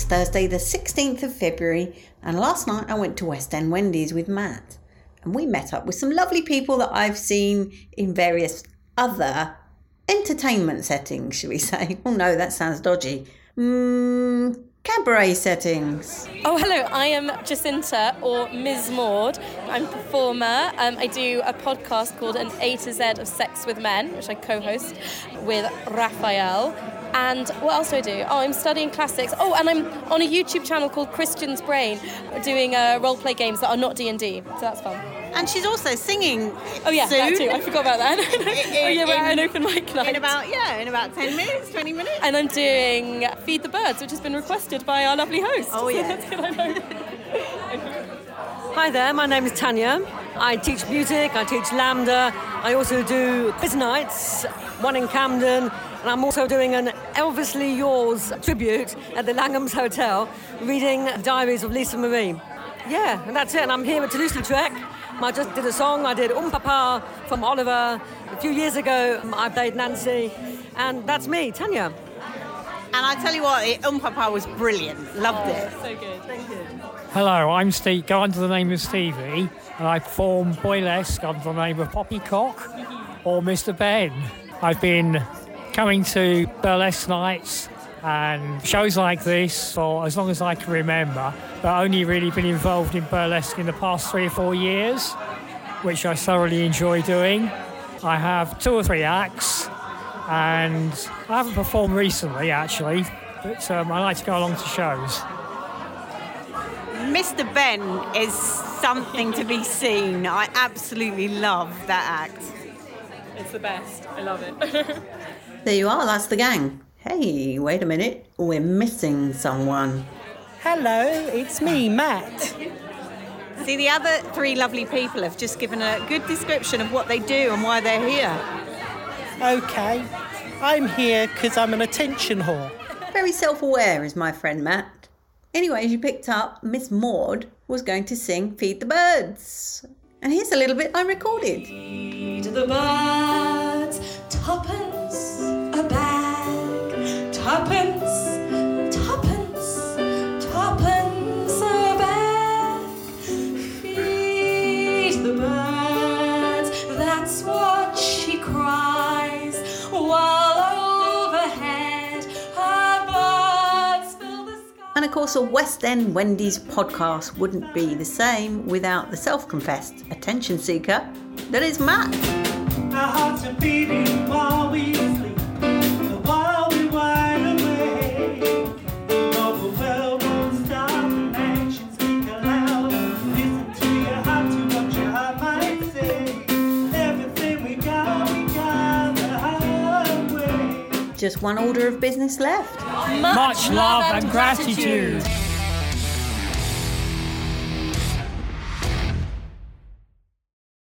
It's Thursday, the 16th of February, and last night I went to West End Wendies with Matt. And we met up with some lovely people that I've seen in various other entertainment settings, shall we say? Oh no, that sounds dodgy. Mmm, cabaret settings. Oh, hello. I am Jacinta or Ms. Maud. I'm a performer. Um, I do a podcast called An A to Z of Sex with Men, which I co host with Raphael. And what else do I do? Oh, I'm studying classics. Oh, and I'm on a YouTube channel called Christian's Brain, doing uh, role play games that are not D and D. So that's fun. And she's also singing. Oh yeah, soon. that too. I forgot about that. oh yeah, we're at an open mic night. In about yeah, in about ten minutes, twenty minutes. And I'm doing Feed the Birds, which has been requested by our lovely host. Oh, yeah. So that's good. I know. Hi there, my name is Tanya. I teach music, I teach LAMDA, I also do quiz nights, one in Camden, and I'm also doing an Elvis Lee Yours tribute at the Langham's Hotel, reading Diaries of Lisa Marie. Yeah, and that's it, and I'm here at Toulouse-Lautrec. I just did a song, I did Um Papa from Oliver. A few years ago, I played Nancy, and that's me, Tanya. And I tell you what, it, Um Papa was brilliant. Loved it. So good. Thank you. Hello, I'm Steve. Go under the name of Stevie, and I perform boylesque under the name of Poppycock or Mr. Ben. I've been coming to burlesque nights and shows like this for as long as I can remember, but only really been involved in burlesque in the past three or four years, which I thoroughly enjoy doing. I have two or three acts, and I haven't performed recently actually, but um, I like to go along to shows. Mr. Ben is something to be seen. I absolutely love that act. It's the best. I love it. There you are, that's the gang. Hey, wait a minute, we're missing someone. Hello, it's me, Matt. See, the other three lovely people have just given a good description of what they do and why they're here. Okay, I'm here because I'm an attention whore. Very self aware is my friend Matt. Anyway, as you picked up, Miss Maud was going to sing Feed the Birds. And here's a little bit I recorded. And of course, a West End Wendies podcast wouldn't be the same without the self confessed attention seeker that is Matt. Just one order of business left. Much love and gratitude.